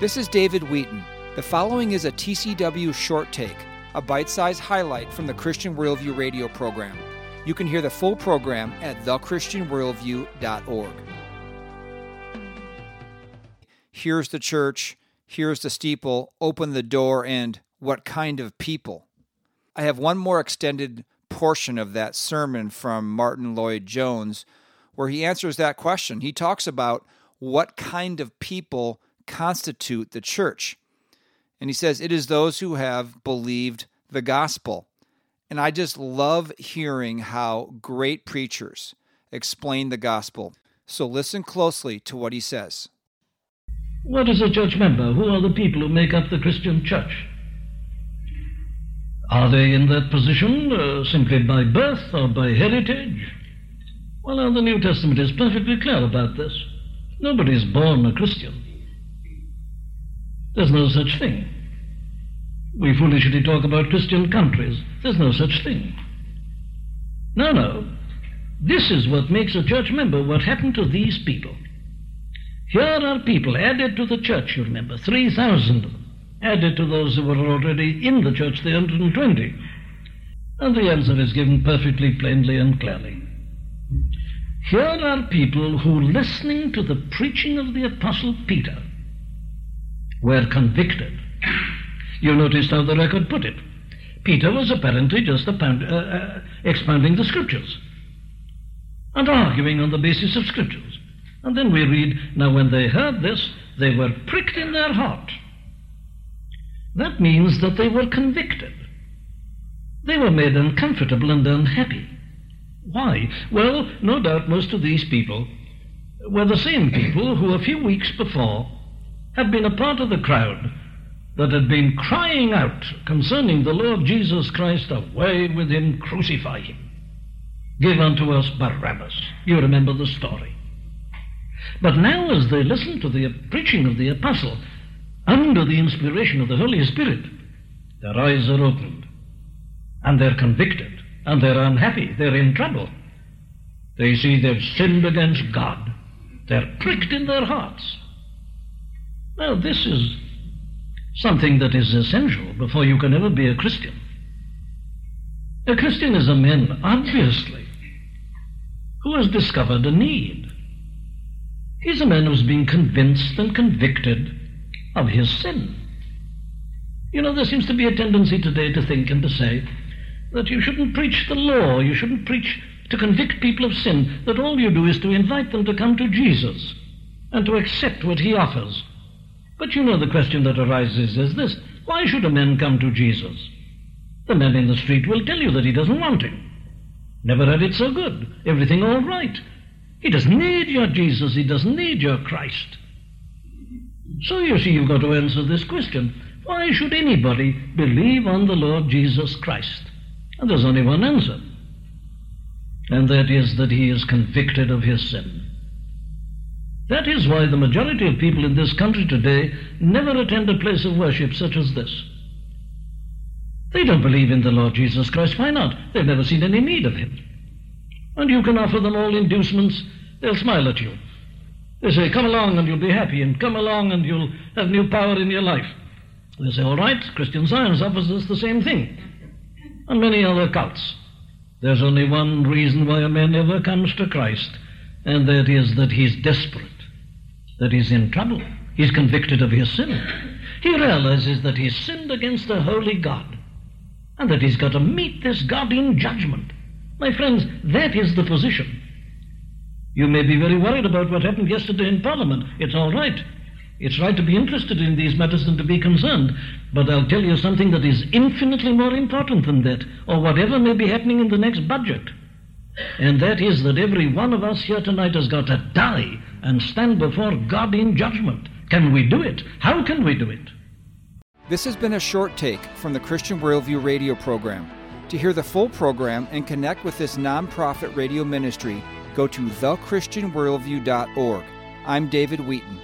This is David Wheaton. The following is a TCW short take, a bite sized highlight from the Christian Worldview radio program. You can hear the full program at thechristianworldview.org. Here's the church, here's the steeple, open the door, and what kind of people? I have one more extended portion of that sermon from Martyn Lloyd-Jones where he answers that question. He talks about what kind of people constitute the church. And he says, It is those who have believed the gospel. And I just love hearing how great preachers explain the gospel. So listen closely to what he says. What is a church member? Who are the people who make up the Christian church? Are they in that position uh, simply by birth or by heritage? Well, the New Testament is perfectly clear about this. Nobody is born a Christian. There's no such thing. We foolishly talk about Christian countries. There's no such thing. No, no. This is what makes a church member. What happened to these people? Here are people added to the church, you remember, 3,000 added to those who were already in the church, the 120. And the answer is given perfectly plainly and clearly. Here are people who, listening to the preaching of the Apostle Peter, were convicted. You noticed how the record put it. Peter was apparently just uh, uh, expounding the scriptures and arguing on the basis of scriptures. And then we read, Now when they heard this, they were pricked in their heart. That means that they were convicted. They were made uncomfortable and unhappy. Why? Well, no doubt most of these people were the same people who a few weeks before had been a part of the crowd that had been crying out concerning the Lord Jesus Christ, Away with him, crucify him. Give unto us Barabbas. You remember the story. But now, as they listen to the preaching of the apostle, under the inspiration of the Holy Spirit, their eyes are opened, and they're convicted, and they're unhappy, they're in trouble. They see they've sinned against God. They're pricked in their hearts. Now, this is something that is essential before you can ever be a Christian. A Christian is a man, obviously, who has discovered a need. He's a man who's been convinced and convicted of his sin. You know, there seems to be a tendency today to think and to say that you shouldn't preach the law, you shouldn't preach to convict people of sin, that all you do is to invite them to come to Jesus and to accept what he offers. But you know the question that arises is this why should a man come to Jesus? The man in the street will tell you that he doesn't want him. Never had it so good. Everything all right. He doesn't need your Jesus. He doesn't need your Christ. So you see, you've got to answer this question. Why should anybody believe on the Lord Jesus Christ? And there's only one answer. And that is that he is convicted of his sin. That is why the majority of people in this country today never attend a place of worship such as this. They don't believe in the Lord Jesus Christ. Why not? They've never seen any need of him. And you can offer them all inducements, they'll smile at you. They say, Come along and you'll be happy, and come along and you'll have new power in your life. They say, All right, Christian Science offers us the same thing, and many other cults. There's only one reason why a man ever comes to Christ, and that is that he's desperate, that he's in trouble. He's convicted of his sin. He realizes that he's sinned against a holy God, and that he's got to meet this God in judgment. My friends, that is the position. You may be very worried about what happened yesterday in Parliament. It's all right. It's right to be interested in these matters and to be concerned. But I'll tell you something that is infinitely more important than that, or whatever may be happening in the next budget. And that is that every one of us here tonight has got to die and stand before God in judgment. Can we do it? How can we do it? This has been a short take from the Christian Worldview radio program. To hear the full program and connect with this nonprofit radio ministry, go to thechristianworldview.org. I'm David Wheaton.